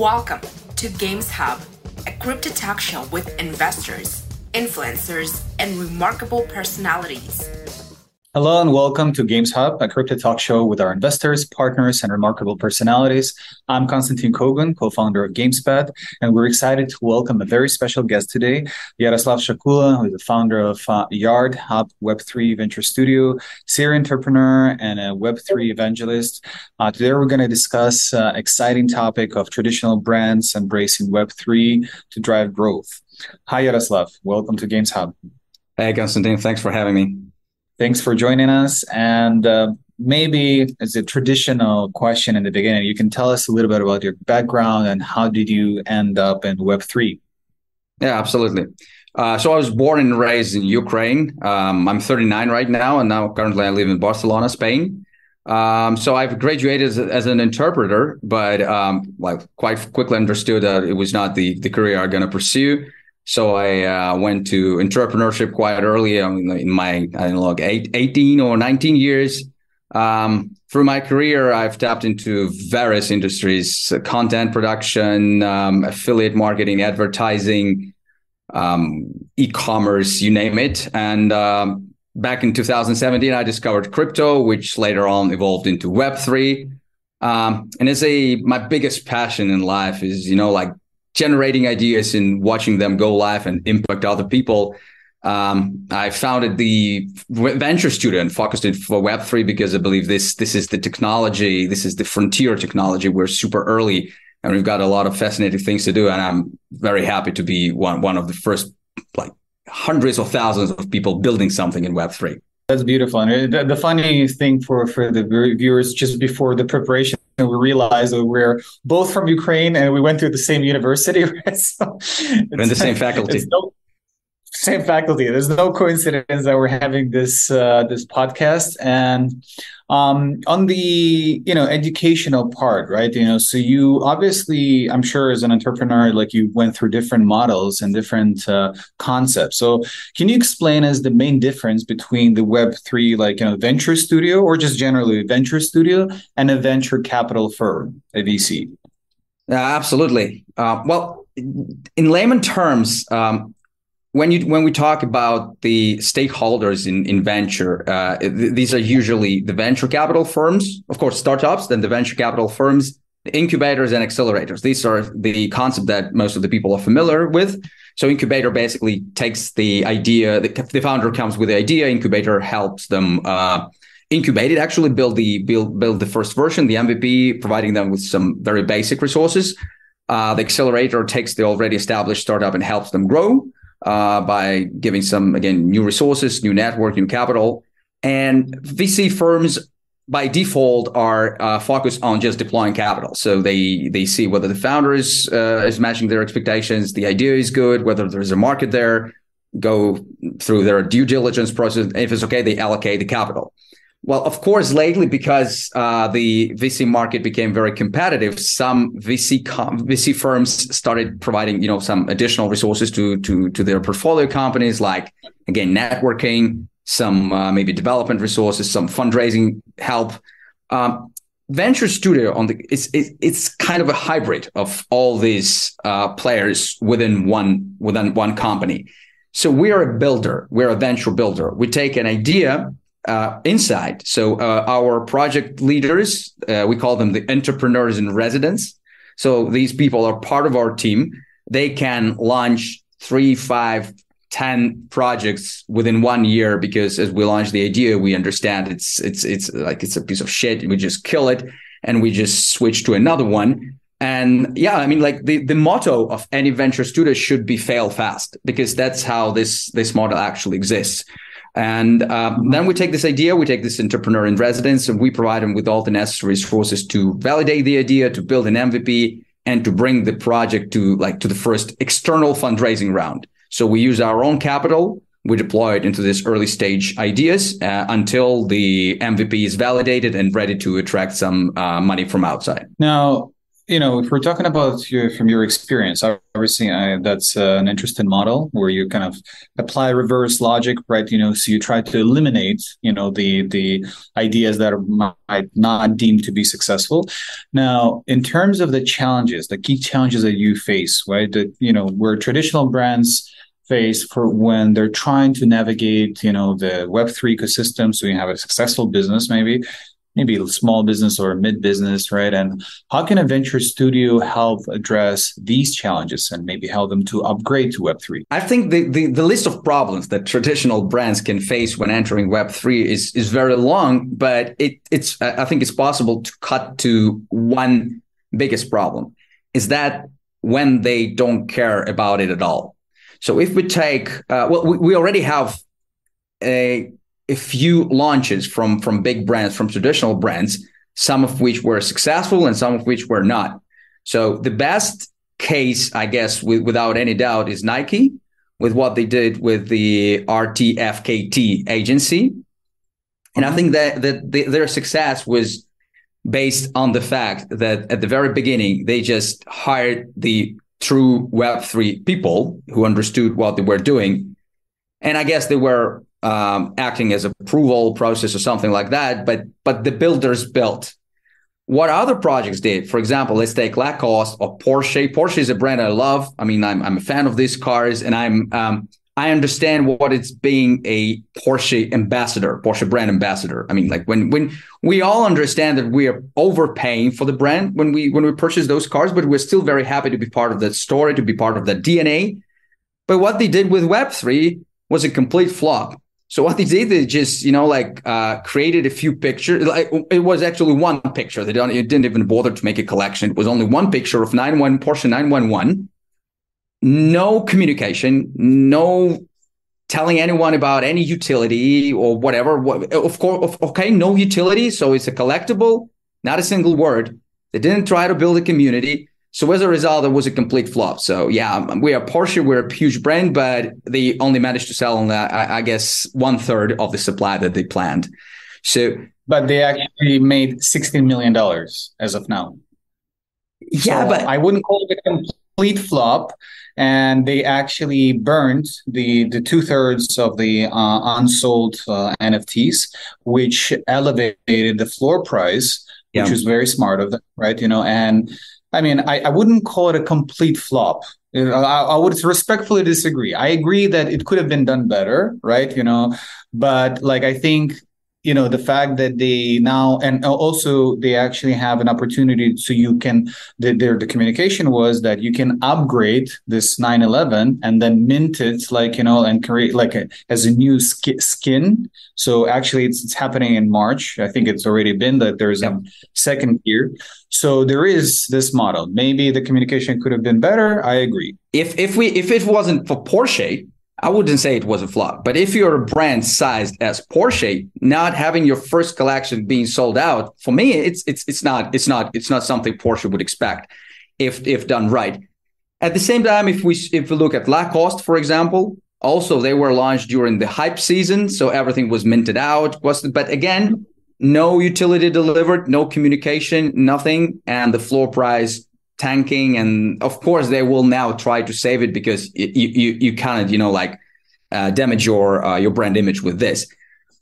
Welcome to Games Hub, a crypto talk show with investors, influencers, and remarkable personalities. Hello and welcome to Games Hub, a crypto talk show with our investors, partners, and remarkable personalities. I'm Constantin Kogan, co-founder of GamesPad, and we're excited to welcome a very special guest today, Yaroslav Shakula, who is the founder of uh, Yard Hub Web3 Venture Studio, serial entrepreneur, and a Web3 evangelist. Uh, today we're going to discuss uh, exciting topic of traditional brands embracing Web3 to drive growth. Hi, Yaroslav. Welcome to Games Hub. Hey, Constantin. Thanks for having me. Thanks for joining us. And uh, maybe as a traditional question in the beginning, you can tell us a little bit about your background and how did you end up in Web3? Yeah, absolutely. Uh, so I was born and raised in Ukraine. Um, I'm 39 right now, and now currently I live in Barcelona, Spain. Um, so I've graduated as, as an interpreter, but um, like quite quickly understood that it was not the the career I'm going to pursue. So I uh, went to entrepreneurship quite early I mean, in my, I don't know, like eight, 18 or 19 years. Um, through my career, I've tapped into various industries, content production, um, affiliate marketing, advertising, um, e-commerce, you name it. And um, back in 2017, I discovered crypto, which later on evolved into Web3. Um, and it's a my biggest passion in life is you know like generating ideas and watching them go live and impact other people. Um, I founded the venture studio and focused it for Web3 because I believe this this is the technology, this is the frontier technology. We're super early and we've got a lot of fascinating things to do. And I'm very happy to be one one of the first like hundreds of thousands of people building something in Web3. That's beautiful. And uh, the, the funny thing for for the viewers, just before the preparation we realized that we're both from Ukraine and we went through the same university, right? So in the same faculty. No, same faculty. There's no coincidence that we're having this uh, this podcast. And um, on the you know educational part, right? You know, so you obviously, I'm sure, as an entrepreneur, like you went through different models and different uh, concepts. So can you explain as the main difference between the Web three, like you know, venture studio, or just generally venture studio, and a venture capital firm, a VC? Yeah, absolutely. Uh, well, in layman terms, um, when you when we talk about the stakeholders in in venture, uh, th- these are usually the venture capital firms, of course, startups, then the venture capital firms, incubators and accelerators. These are the concept that most of the people are familiar with. So incubator basically takes the idea, the, the founder comes with the idea, incubator helps them uh, incubate it, actually build the build build the first version, the MVP, providing them with some very basic resources. Uh, the accelerator takes the already established startup and helps them grow uh, by giving some again new resources, new network, new capital, and VC firms by default are uh, focused on just deploying capital. So they they see whether the founder is uh, is matching their expectations, the idea is good, whether there's a market there, go through their due diligence process. If it's okay, they allocate the capital. Well, of course, lately because uh, the VC market became very competitive, some VC com- VC firms started providing, you know, some additional resources to to to their portfolio companies, like again networking, some uh, maybe development resources, some fundraising help. Um, Venture Studio on the it's it's kind of a hybrid of all these uh, players within one within one company. So we are a builder. We're a venture builder. We take an idea uh, inside. So uh, our project leaders, uh, we call them the entrepreneurs in residence. So these people are part of our team. They can launch three, five, ten projects within one year because as we launch the idea, we understand it's it's it's like it's a piece of shit. We just kill it and we just switch to another one. And yeah, I mean, like the, the motto of any venture studio should be fail fast because that's how this this model actually exists. And um, then we take this idea, we take this entrepreneur in residence, and we provide them with all the necessary resources to validate the idea, to build an MVP, and to bring the project to like to the first external fundraising round. So we use our own capital, we deploy it into this early stage ideas uh, until the MVP is validated and ready to attract some uh, money from outside. Now, you know, if we're talking about your, from your experience, obviously uh, that's uh, an interesting model where you kind of apply reverse logic, right? You know, so you try to eliminate, you know, the the ideas that might not deem to be successful. Now, in terms of the challenges, the key challenges that you face, right? That you know, where traditional brands face for when they're trying to navigate, you know, the Web3 ecosystem. So you have a successful business, maybe, maybe a small business or a mid business, right? And how can a venture studio help address these challenges and maybe help them to upgrade to Web3? I think the, the, the list of problems that traditional brands can face when entering Web3 is, is very long, but it, it's, I think it's possible to cut to one biggest problem is that when they don't care about it at all. So if we take, uh, well, we, we already have a a few launches from from big brands, from traditional brands, some of which were successful and some of which were not. So the best case, I guess, with, without any doubt, is Nike with what they did with the RTFKT agency. And I think that that they, their success was based on the fact that at the very beginning they just hired the true Web3 people who understood what they were doing. And I guess they were um, acting as approval process or something like that. But but the builders built. What other projects did, for example, let's take Lacoste or Porsche. Porsche is a brand I love. I mean, I'm I'm a fan of these cars, and I'm um, I understand what it's being a Porsche ambassador, Porsche brand ambassador. I mean, like when when we all understand that we are overpaying for the brand when we when we purchase those cars, but we're still very happy to be part of that story, to be part of that DNA. But what they did with Web three was a complete flop. So what they did, they just you know like uh, created a few pictures. Like it was actually one picture. They don't, it didn't even bother to make a collection. It was only one picture of nine one Porsche nine one one. No communication, no telling anyone about any utility or whatever. Of course, okay, no utility. So it's a collectible, not a single word. They didn't try to build a community. So as a result, it was a complete flop. So yeah, we are Porsche, we're a huge brand, but they only managed to sell on I, I guess one third of the supply that they planned. So, but they actually made sixteen million dollars as of now. Yeah, so but I wouldn't call it a complete flop. And they actually burned the the two thirds of the uh, unsold uh, NFTs, which elevated the floor price, yeah. which was very smart of them, right? You know, and I mean, I, I wouldn't call it a complete flop. I, I would respectfully disagree. I agree that it could have been done better, right? You know, but like I think you know the fact that they now and also they actually have an opportunity so you can the, their the communication was that you can upgrade this 911 and then mint it like you know and create like a, as a new sk- skin. So actually it's, it's happening in march. I think it's already been that there's yep. a second year. So there is this model. Maybe the communication could have been better. I agree. If if we if it wasn't for porsche I wouldn't say it was a flop, but if you're a brand sized as Porsche, not having your first collection being sold out, for me, it's it's it's not it's not it's not something Porsche would expect if if done right. At the same time, if we if we look at Lacoste, for example, also they were launched during the hype season, so everything was minted out. Was but again, no utility delivered, no communication, nothing, and the floor price tanking and of course they will now try to save it because you you you can't you know like uh, damage your uh, your brand image with this.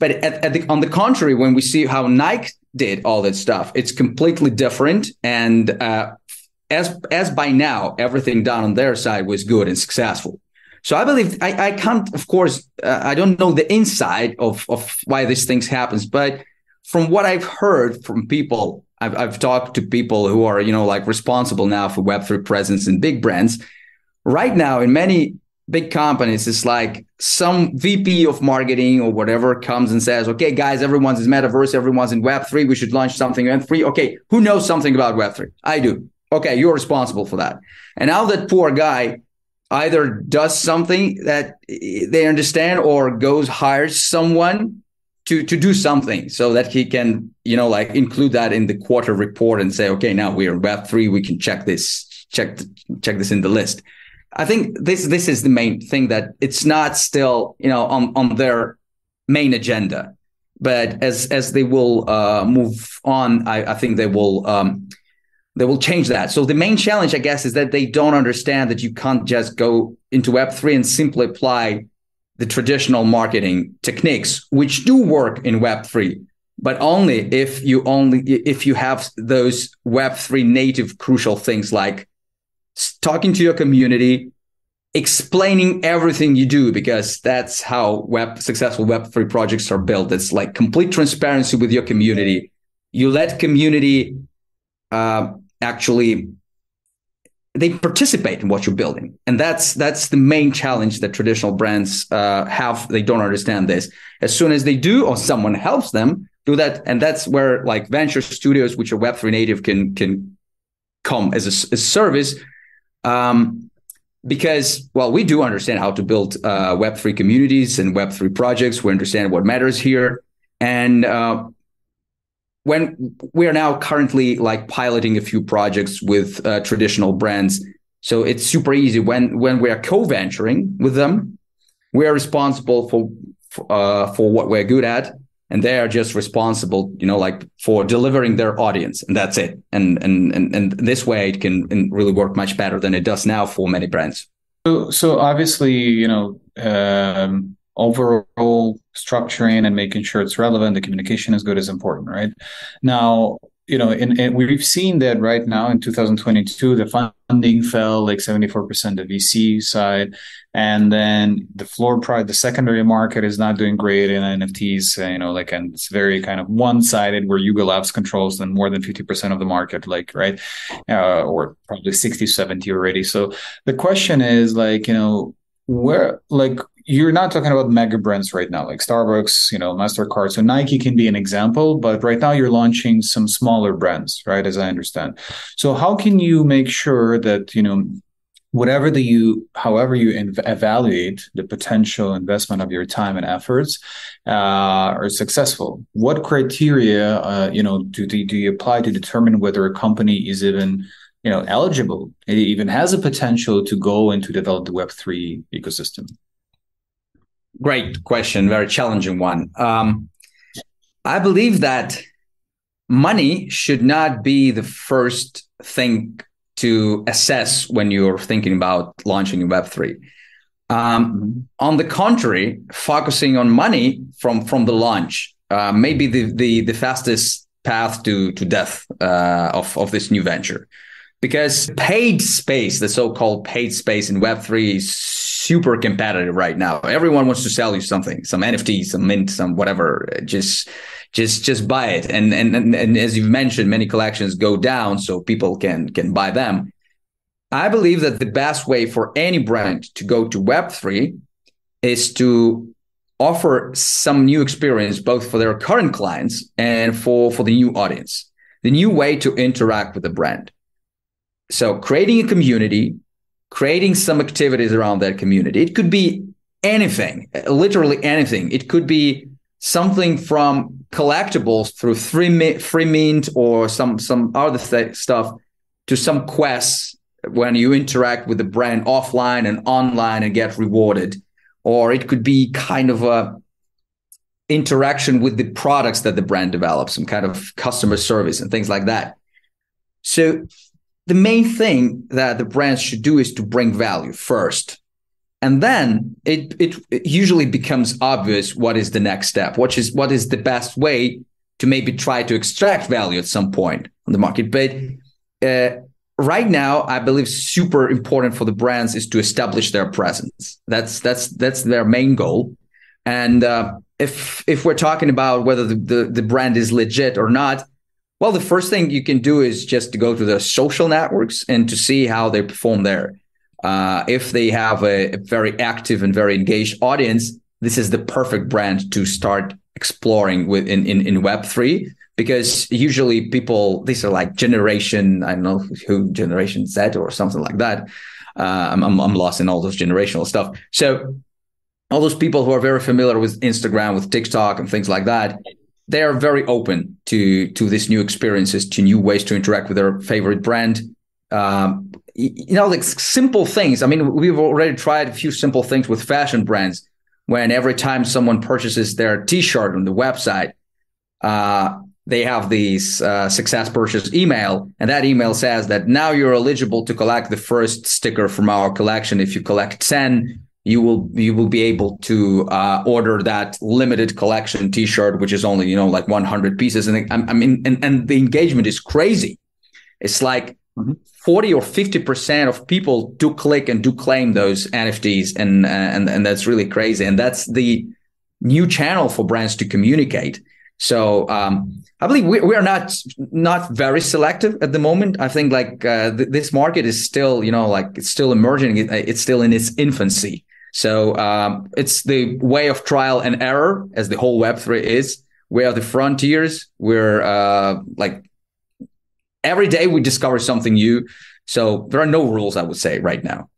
But at, at the, on the contrary when we see how nike did all that stuff it's completely different. And uh, as as by now everything done on their side was good and successful. So i believe i, I can't of course uh, i don't know the inside of of why these things happens. But from what i've heard from people I've, I've talked to people who are, you know, like responsible now for Web3 presence in big brands. Right now, in many big companies, it's like some VP of marketing or whatever comes and says, okay, guys, everyone's in metaverse, everyone's in Web3. We should launch something in Web3. Okay, who knows something about Web3? I do. Okay, you're responsible for that. And now that poor guy either does something that they understand or goes hires someone to to do something so that he can you know like include that in the quarter report and say okay now we're in web 3 we can check this check check this in the list i think this this is the main thing that it's not still you know on on their main agenda but as as they will uh, move on I, I think they will um, they will change that. So the main challenge, I guess, is that they don't understand that you can't just go into Web3 and simply apply the traditional marketing techniques, which do work in Web3, but only if you only if you have those Web3 native crucial things like talking to your community, explaining everything you do, because that's how web successful Web3 projects are built. It's like complete transparency with your community. You let community uh, actually they participate in what you're building. And that's that's the main challenge that traditional brands uh, have. They don't understand this. As soon as they do or someone helps them do that. And that's where like venture studios which are web3 native can can come as a, service. Um, because well we do understand how to build uh, web3 communities and web3 projects. We understand what matters here. And uh, when we are now currently like piloting a few projects with uh, traditional brands. So it's super easy when when we are co-venturing with them we are responsible for uh, for what we're good at and they are just responsible you know like for delivering their audience and that's it. And and and, and this way it can really work much better than it does now for many brands. So so obviously you know um, overall structuring and making sure it's relevant the communication is good is important right now you know, and, we've seen that right now in 2022, the funding fell like 74% the VC side. And then the floor price, the secondary market is not doing great in NFTs, uh, you know, like, and it's very kind of one sided where Yuga Labs controls then more than 50% of the market, like, right. Uh, or probably 60, 70 already. So the question is like, you know, where, like, you're not talking about mega brands right now, like Starbucks, you know, Mastercard. So Nike can be an example, but right now you're launching some smaller brands, right? As I understand. So how can you make sure that you know whatever the you however you inv- evaluate the potential investment of your time and efforts uh, are successful what criteria uh, you know do, do, do you apply to determine whether a company is even you know eligible it even has a potential to go into develop the web3 ecosystem Great question, very challenging one. Um, I believe that money should not be the first thing to assess when you're thinking about launching Web3. Um, on the contrary, focusing on money from from the launch uh, may be the, the the fastest path to to death uh, of of this new venture, because paid space, the so-called paid space in Web3, is super competitive right now. Everyone wants to sell you something, some NFT, some mint, some whatever. Just just just buy it. And and and, and as you've mentioned, many collections go down so people can can buy them. I believe that the best way for any brand to go to Web3 is to offer some new experience both for their current clients and for for the new audience. The new way to interact with the brand. So creating a community creating some activities around that community. It could be anything, literally anything. It could be something from collectibles through free, free mint or some some other th- stuff to some quests when you interact with the brand offline and online and get rewarded or it could be kind of a interaction with the products that the brand develops some kind of customer service and things like that so the main thing that the brands should do is to bring value first. And then it, it, it usually becomes obvious what is the next step, which is what is the best way to maybe try to extract value at some point on the market. But uh, right now, I believe super important for the brands is to establish their presence. That's that's that's their main goal. And uh, if if we're talking about whether the, the, the brand is legit or not, well, the first thing you can do is just to go to the social networks and to see how they perform there. Uh, if they have a, a, very active and very engaged audience, this is the perfect brand to start exploring with in, in, in Web3 because usually people, these are like generation, I don't know who generation Z or something like that. Uh, I'm, I'm, I'm lost in all those generational stuff. So all those people who are very familiar with Instagram, with TikTok and things like that, they are very open to to these new experiences, to new ways to interact with their favorite brand. Um, you know, like simple things. I mean, we've already tried a few simple things with fashion brands. When every time someone purchases their T-shirt on the website, uh, they have these uh, success purchase email, and that email says that now you're eligible to collect the first sticker from our collection. If you collect ten, you will you will be able to uh, order that limited collection T-shirt, which is only you know like 100 pieces. And I, I mean, and, and the engagement is crazy. It's like mm-hmm. 40 or 50 percent of people do click and do claim those NFTs, and and and that's really crazy. And that's the new channel for brands to communicate. So um, I believe we, we are not not very selective at the moment. I think like uh, th- this market is still you know like it's still emerging. It, it's still in its infancy. So um, it's the way of trial and error, as the whole Web three is. We are the frontiers. We're uh, like every day we discover something new. So there are no rules, I would say, right now.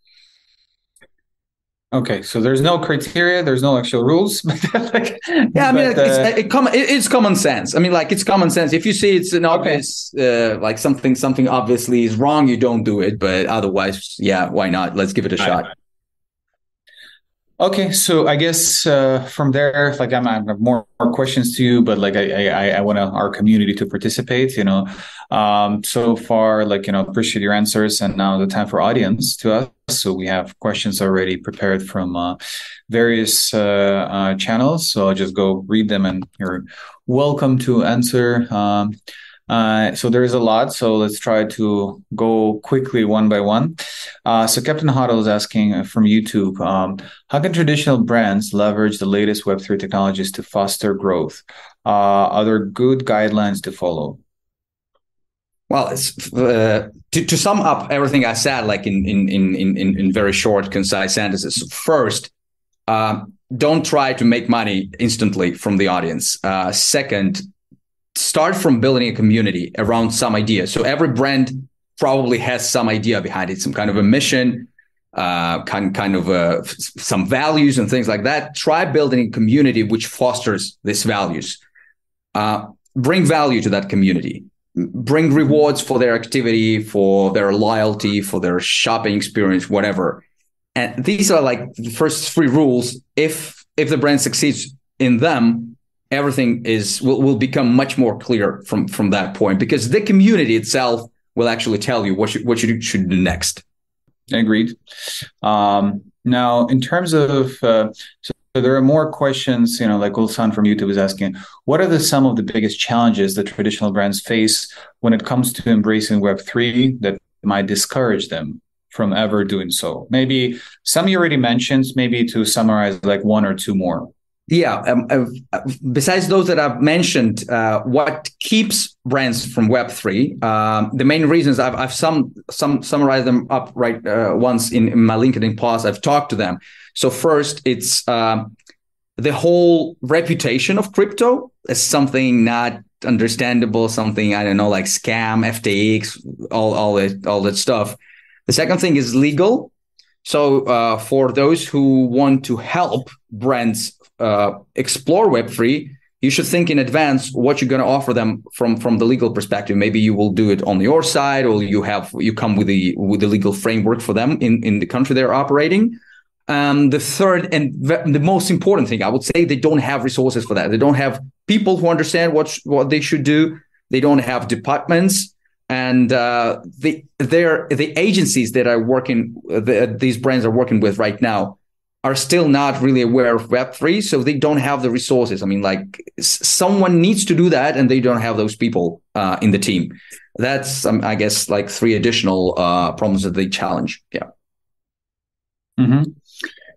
Okay, so there's no criteria, there's no actual rules. like, yeah, I mean, but, uh, it's, it, com- it's common sense. I mean, like it's common sense. If you see it's an obvious, okay. uh, like something, something obviously is wrong, you don't do it. But otherwise, yeah, why not? Let's give it a shot. Okay, so I guess uh, from there, like I'm, I have more, more questions to you, but like I I, I want our community to participate. You know, um, so far, like you know, appreciate your answers, and now the time for audience to us. So we have questions already prepared from uh, various uh, uh channels. So I'll just go read them, and you're welcome to answer. Um, uh, so there is a lot. So let's try to go quickly one by one. Uh, so Captain Huddle is asking from YouTube, um, how can traditional brands leverage the latest Web3 technologies to foster growth? Uh, are there good guidelines to follow? Well, uh, to, to sum up everything I said, like in in in in, in very short, concise sentences. First, uh, don't try to make money instantly from the audience. Uh, second, start from building a community around some idea. So every brand probably has some idea behind it, some kind of a mission, uh, kind kind of some values and things like that. Try building a community which fosters these values. Uh, bring value to that community. Bring rewards for their activity, for their loyalty, for their shopping experience, whatever. And these are like the first three rules. If if the brand succeeds in them, everything is will, will become much more clear from from that point because the community itself will actually tell you what you, what you should do next. Agreed. Um, now, in terms of uh, so there are more questions, you know, like Ulsan from YouTube is asking, what are the some of the biggest challenges that traditional brands face when it comes to embracing Web three that might discourage them from ever doing so? Maybe some you already mentioned. Maybe to summarize, like one or two more. Yeah. Um, uh, besides those that I've mentioned, uh, what keeps brands from Web three? Um, the main reasons I've I've some some summarized them up right uh, once in, in, my LinkedIn post. I've talked to them. So first, it's um, the whole reputation of crypto as something not understandable, something I don't know, like scam, FTX, all all that all that stuff. The second thing is legal. So uh, for those who want to help brands uh, explore Web3, you should think in advance what you're going to offer them from from the legal perspective. Maybe you will do it on your side, or you have you come with the with the legal framework for them in in the country they're operating. Um, the third and the most important thing, I would say, they don't have resources for that. They don't have people who understand what what they should do. They don't have departments, and uh, the they're the agencies that are working. The, these brands are working with right now are still not really aware of Web3, so they don't have the resources. I mean, like someone needs to do that, and they don't have those people uh, in the team. That's, um, I guess, like three additional uh, problems that they challenge. Yeah. Mm-hmm.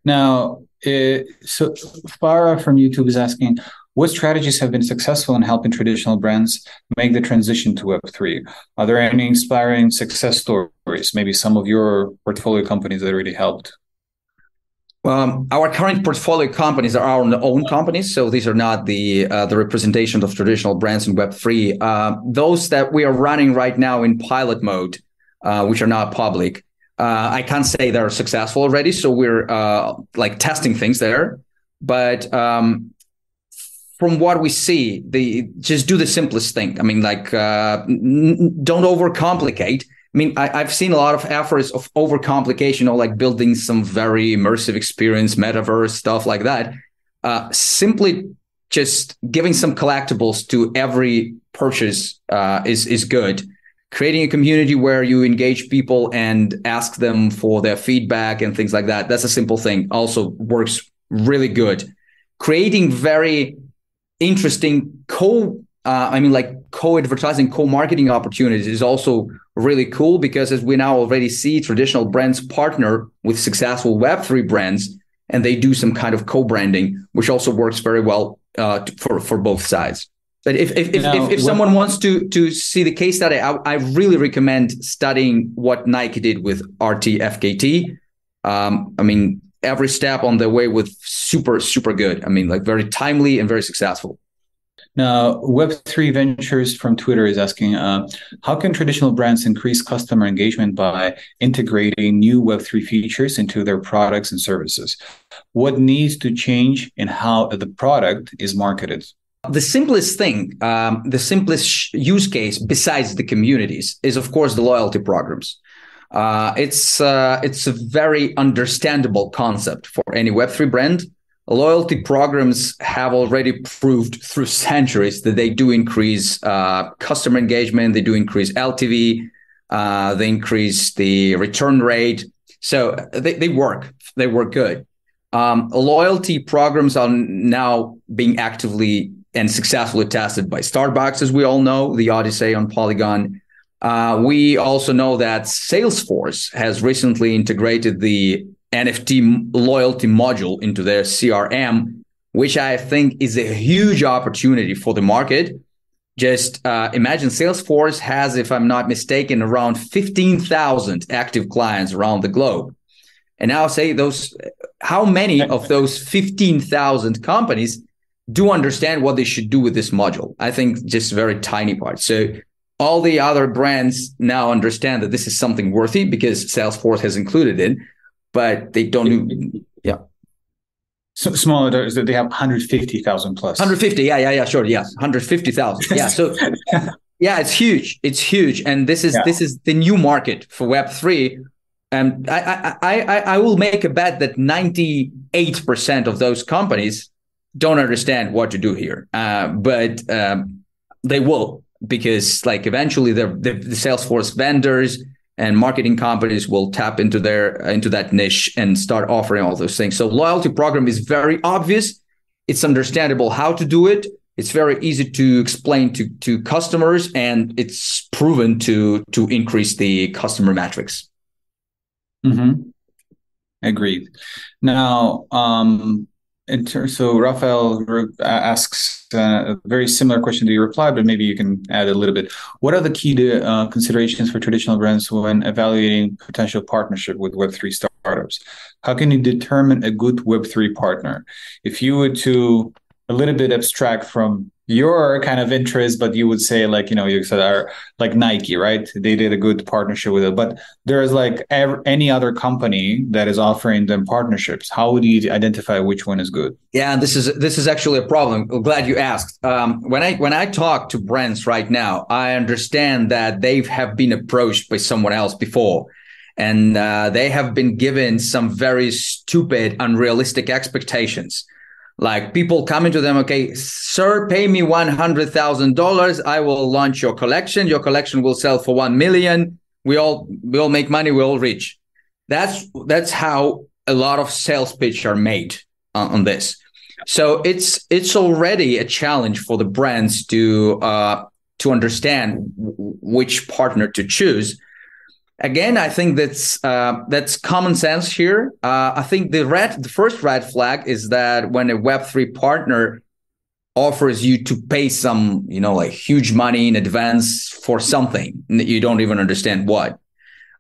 Now, uh, so Farah from YouTube is asking, what strategies have been successful in helping traditional brands make the transition to Web3? Are there any inspiring success stories? Maybe some of your portfolio companies that already helped? Um, our current portfolio companies are our own companies, so these are not the uh, the representation of traditional brands in Web three. Uh, those that we are running right now in pilot mode, uh, which are not public, uh, I can't say they're successful already. So we're uh, like testing things there, but um, from what we see, they just do the simplest thing. I mean, like uh, n- don't overcomplicate I mean, I, have seen a lot of efforts of overcomplication or like building some very immersive experience, metaverse stuff like that. Uh, simply just giving some collectibles to every purchase uh, is is good. Creating a community where you engage people and ask them for their feedback and things like that. That's a simple thing. Also works really good. Creating very interesting co uh, I mean, like co-advertising, co-marketing opportunities is also really cool because as we now already see, traditional brands partner with successful Web3 brands, and they do some kind of co-branding, which also works very well uh, for for both sides. But if if, now, if, if, someone wants to to see the case study, I, I really recommend studying what Nike did with RTFKT. Um, I mean, every step on the way was super super good. I mean, like very timely and very successful. Now, Web3 Ventures from Twitter is asking uh, How can traditional brands increase customer engagement by integrating new Web3 features into their products and services? What needs to change in how the product is marketed? The simplest thing, um, the simplest use case besides the communities is, of course, the loyalty programs. Uh, it's uh, it's a very understandable concept for any Web3 brand loyalty programs have already proved through centuries that they do increase uh, customer engagement, they do increase LTV, uh, they increase the return rate. So they, they work, they work good. Um, loyalty programs are now being actively and successfully tested by Starbucks, as we all know, the Odyssey on Polygon. Uh, we also know that Salesforce has recently integrated the NFT loyalty module into their CRM, which I think is a huge opportunity for the market. Just uh, imagine Salesforce has, if I'm not mistaken, around 15,000 active clients around the globe. And now say those, how many of those 15,000 companies do understand what they should do with this module? I think just very tiny part. So all the other brands now understand that this is something worthy because Salesforce has included it but they don't do yeah so smaller is that they have 150,000 plus. plus 150 yeah yeah yeah sure yes 150,000 yeah so yeah it's huge it's huge and this is yeah. this is the new market for web3 and I, I i i will make a bet that 98% of those companies don't understand what to do here uh, but um, they will because like eventually the, the salesforce vendors and marketing companies will tap into their into that niche and start offering all those things. So loyalty program is very obvious. It's understandable how to do it. It's very easy to explain to to customers and it's proven to to increase the customer metrics. Mm-hmm. agreed. Now um in terms, so Raphael asks uh, a very similar question to your reply, but maybe you can add a little bit. What are the key to, uh, considerations for traditional brands when evaluating potential partnership with Web3 startups? How can you determine a good Web3 partner? If you were to a little bit abstract from your kind of interest, but you would say like you know you said are like Nike, right? They did a good partnership with it, but there's like ev- any other company that is offering them partnerships. How would you identify which one is good? Yeah, this is this is actually a problem. Glad you asked. Um, when I when I talk to brands right now, I understand that they have been approached by someone else before. And uh, they have been given some very stupid, unrealistic expectations like people coming to them, okay, sir, pay me one hundred thousand dollars. I will launch your collection. Your collection will sell for one million. We all we all make money. We all rich. That's that's how a lot of sales pitch are made on, on this. So it's it's already a challenge for the brands to uh, to understand w- which partner to choose again, I think that's uh, that's common sense here. Uh, I think the red, the first red flag is that when a Web three partner offers you to pay some, you know, like huge money in advance for something that you don't even understand what.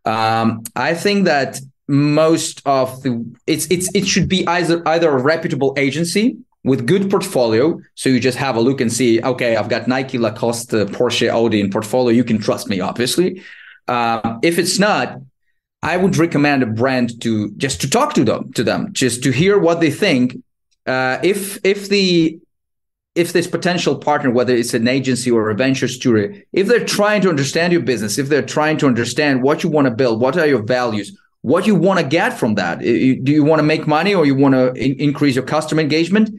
Um, I think that most of the it's it's it should be either either a reputable agency with good portfolio so you just have a look and see okay i've got nike lacoste porsche audi in portfolio you can trust me obviously uh, if it's not, I would recommend a brand to just to talk to them, to them, just to hear what they think. Uh, if if the if this potential partner, whether it's an agency or a venture studio, if they're trying to understand your business, if they're trying to understand what you want to build, what are your values, what you want to get from that, do you want to make money or you want to in- increase your customer engagement?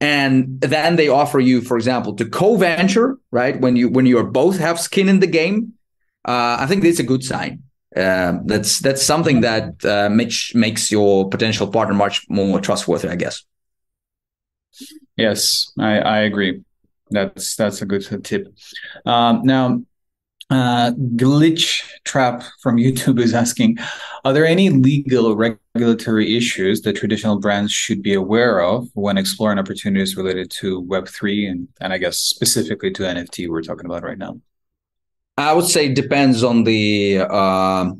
and then they offer you, for example, to co-venture, right? When you when you are both have skin in the game, I think that's a good sign. Uh, that's that's something that uh, makes makes your potential partner much more trustworthy, I guess. Yes, I, I agree. That's that's a good tip. Um, now, uh, glitch trap from YouTube is asking: Are there any legal or regulatory issues that traditional brands should be aware of when exploring opportunities related to Web three and and I guess specifically to NFT we're talking about right now? I would say it depends on the uh,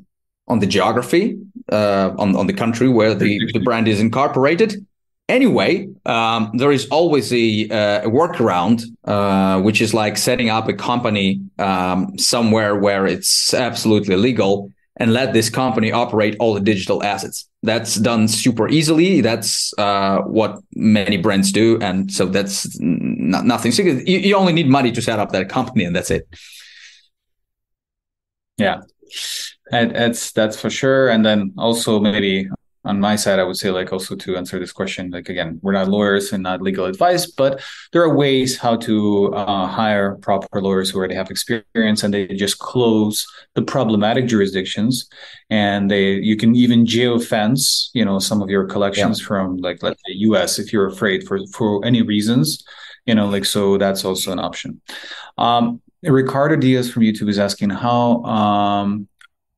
on the geography, uh, on on the country where the, the brand is incorporated. Anyway, um, there is always a, uh, a workaround, uh, which is like setting up a company um, somewhere where it's absolutely legal and let this company operate all the digital assets. That's done super easily. That's uh, what many brands do, and so that's not, nothing. You, you only need money to set up that company, and that's it. Yeah, and that's that's for sure. And then also maybe on my side, I would say like also to answer this question, like again, we're not lawyers and not legal advice, but there are ways how to uh, hire proper lawyers who already have experience, and they just close the problematic jurisdictions, and they you can even geofence, you know, some of your collections yeah. from like let's say U.S. if you're afraid for for any reasons, you know, like so that's also an option. Um, Ricardo Diaz from YouTube is asking how um,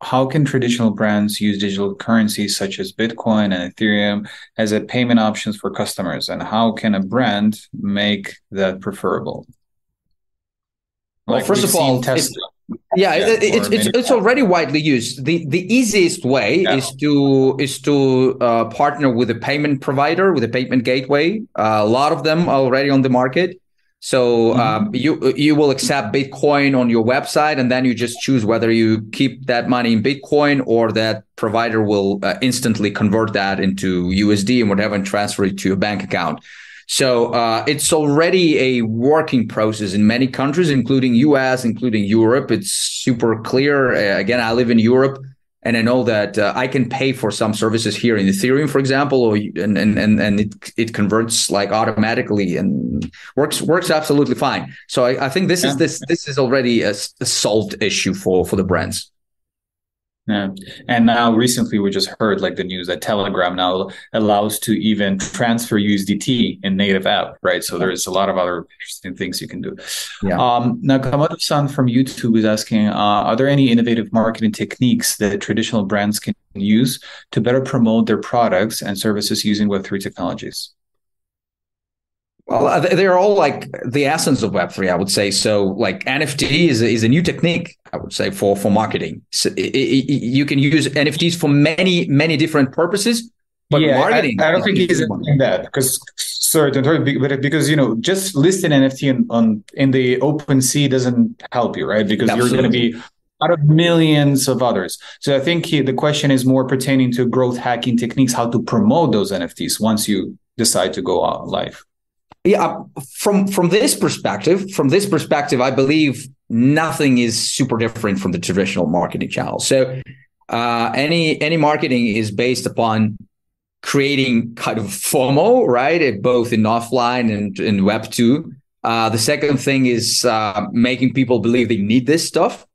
how can traditional brands use digital currencies such as Bitcoin and Ethereum as a payment options for customers, and how can a brand make that preferable? Well, like first of all, yeah, yeah it, it's it's, it's already widely used. the The easiest way yeah. is to is to uh, partner with a payment provider with a payment gateway. Uh, a lot of them are already on the market. So um, you you will accept Bitcoin on your website, and then you just choose whether you keep that money in Bitcoin or that provider will uh, instantly convert that into USD and whatever and transfer it to your bank account. So uh, it's already a working process in many countries, including US, including Europe. It's super clear. Uh, again, I live in Europe and I know that uh, I can pay for some services here in Ethereum, for example, or and and and, and it it converts like automatically and works works absolutely fine. So I, I think this yeah. is this this is already a, a solved issue for for the brands. Yeah. And now recently we just heard like the news that Telegram now allows to even transfer USDT in native app, right? So there's a lot of other interesting things you can do. Yeah. Um, now Kamado-san from YouTube is asking, uh, are there any innovative marketing techniques that traditional brands can use to better promote their products and services using Web3 technologies? Well, uh, they're all like the essence of Web three, I would say. So, like NFT is a, is a new technique, I would say, for for marketing. So it, it, you can use NFTs for many many different purposes. But yeah, marketing, I, I don't think he's in that because sorry to interrupt, but because you know, just listing NFT in, on in the OpenSea doesn't help you, right? Because Absolutely. you're going to be out of millions of others. So I think he, the question is more pertaining to growth hacking techniques, how to promote those NFTs once you decide to go out live yeah from from this perspective from this perspective i believe nothing is super different from the traditional marketing channel. So uh, any any marketing is based upon creating kind of fomo right? Both in offline and in web 2 uh, the second thing is uh, making people believe they need this stuff.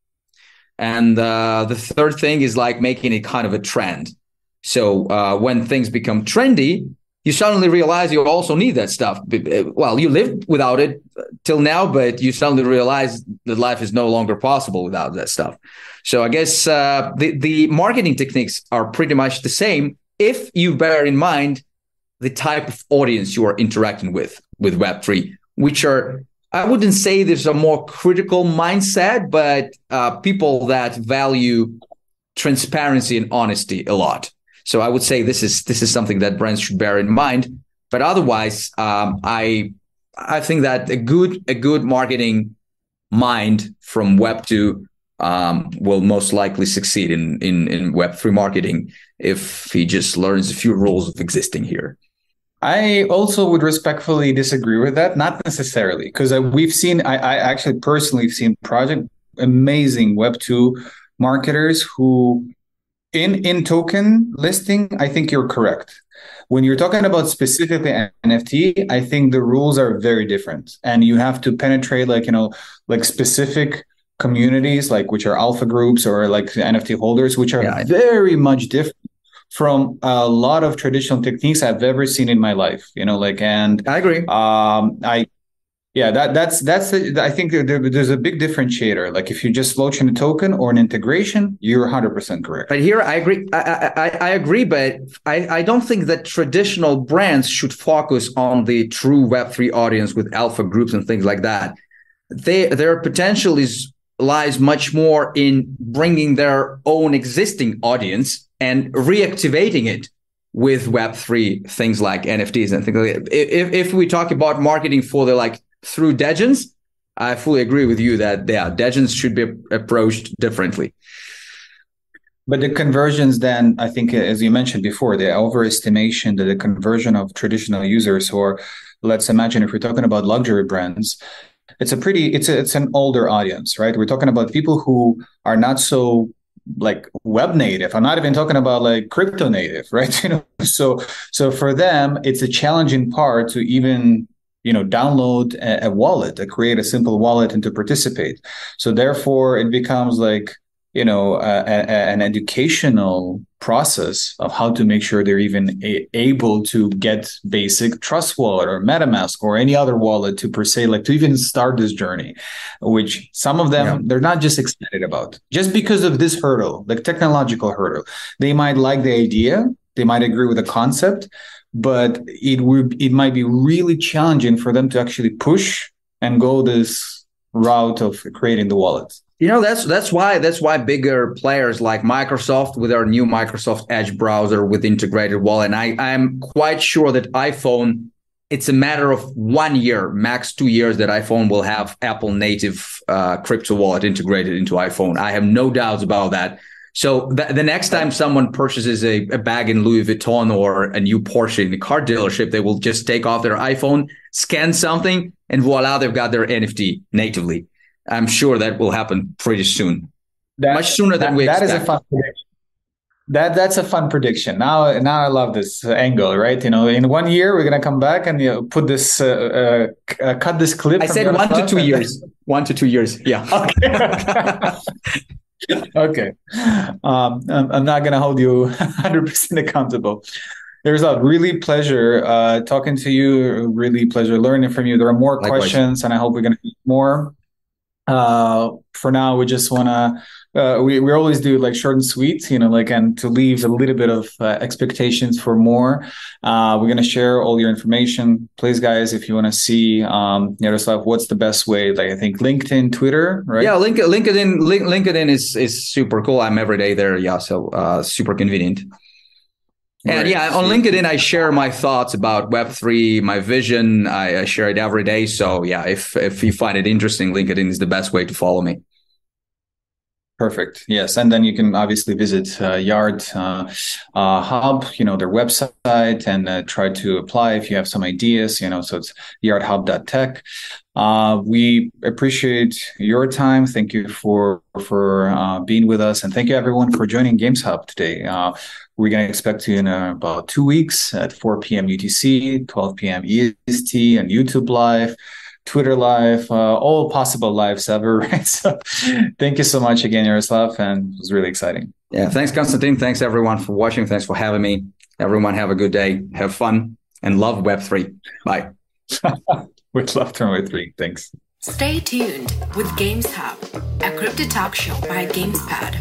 And uh, the third thing is like making it kind of a trend. So uh, when things become trendy you suddenly realize you also need that stuff. Well, you lived without it till now, but you suddenly realize that life is no longer possible without that stuff. So I guess uh, the the marketing techniques are pretty much the same if you bear in mind the type of audience you are interacting with with Web three, which are I wouldn't say there's a more critical mindset, but uh, people that value transparency and honesty a lot. So I would say this is this is something that brands should bear in mind. But otherwise, um, I I think that a good a good marketing mind from Web two um, will most likely succeed in in in Web three marketing if he just learns a few rules of existing here. I also would respectfully disagree with that. Not necessarily, because uh, we've seen. I, I actually personally have seen project amazing Web two marketers who in in token listing, I think you're correct. When you're talking about specifically NFT, I think the rules are very different, and you have to penetrate like you know like specific communities, like which are alpha groups or like NFT holders, which are yeah, very much different from a lot of traditional techniques I've ever seen in my life. You know, like and I agree. Um, I yeah, that that's that's I think there, there's a big differentiator. Like if you just launching a token or an integration, you're 100 percent correct. But here I agree. I, I, I agree, but I, I don't think that traditional brands should focus on the true Web three audience with alpha groups and things like that. They their potential is lies much more in bringing their own existing audience and reactivating it with Web3 things like NFTs and things like that. If, if we talk about marketing for the like through degens, I fully agree with you that yeah, degens should be approached differently. But the conversions, then, I think, as you mentioned before, the overestimation that the conversion of traditional users, or let's imagine if we're talking about luxury brands, it's a pretty, it's a, it's an older audience, right? We're talking about people who are not so like web native. I'm not even talking about like crypto native, right? You know, so so for them, it's a challenging part to even you know download a, a wallet to create a simple wallet and to participate so therefore it becomes like you know a, a, an educational process of how to make sure they're even a- able to get basic trust wallet or metamask or any other wallet to per se like to even start this journey which some of them yeah. they're not just excited about just because of this hurdle like technological hurdle they might like the idea they might agree with the concept but it would it might be really challenging for them to actually push and go this route of creating the wallet. You know that's that's why that's why bigger players like Microsoft with our new Microsoft Edge browser with integrated wallet. And I I'm quite sure that iPhone it's a matter of one year, max two years, that iPhone will have Apple native uh, crypto wallet integrated into iPhone. I have no doubts about that. So th- the next time someone purchases a, a, bag in Louis Vuitton or a new Porsche in a car dealership, they will just take off their iPhone, scan something, and voila, they've got their NFT natively. I'm sure that will happen pretty soon, that, much sooner than we that expect. That is a fun prediction. That that's a fun prediction. Now, now I love this angle, right? You know, in one year we're gonna come back and you know, put this, uh, uh, cut this clip. I said one to two years. One to two years. Yeah. Okay. okay. Um, I'm not going to hold you 100% accountable. There's a really pleasure uh, talking to you. Really pleasure learning from you. There are more Likewise. questions, and I hope we're going to get more. Uh, for now, we just want to uh, we we always do like short and sweet, you know, like and to leave a little bit of uh, expectations for more. Uh, we're gonna share all your information, please, guys. If you want to see um, Yaroslav, what's the best way? Like I think LinkedIn, Twitter, right? Yeah, link, LinkedIn, link, LinkedIn is is super cool. I'm every day there. Yeah, so uh, super convenient. And right. yeah, on LinkedIn, I share my thoughts about Web3, my vision. I, I share it every day. So yeah, if if you find it interesting, LinkedIn is the best way to follow me. Perfect. Yes, and then you can obviously visit uh, Yard uh, uh, Hub, you know, their website, and uh, try to apply if you have some ideas. You know, so it's yardhub.tech. Uh, we appreciate your time. Thank you for for uh, being with us, and thank you everyone for joining Games Hub today. we're going to expect you in about two weeks at 4 p.m. UTC, 12 p.m. EST, and YouTube Live. Twitter live, uh, all possible lives ever, right? So thank you so much again, Yaroslav, and it was really exciting. Yeah, thanks, Constantin. Thanks everyone for watching. Thanks for having me. Everyone have a good day, have fun, and love Web3. Bye. With love from Web3. Thanks. Stay tuned with Games Hub, a crypto talk show by GamesPad.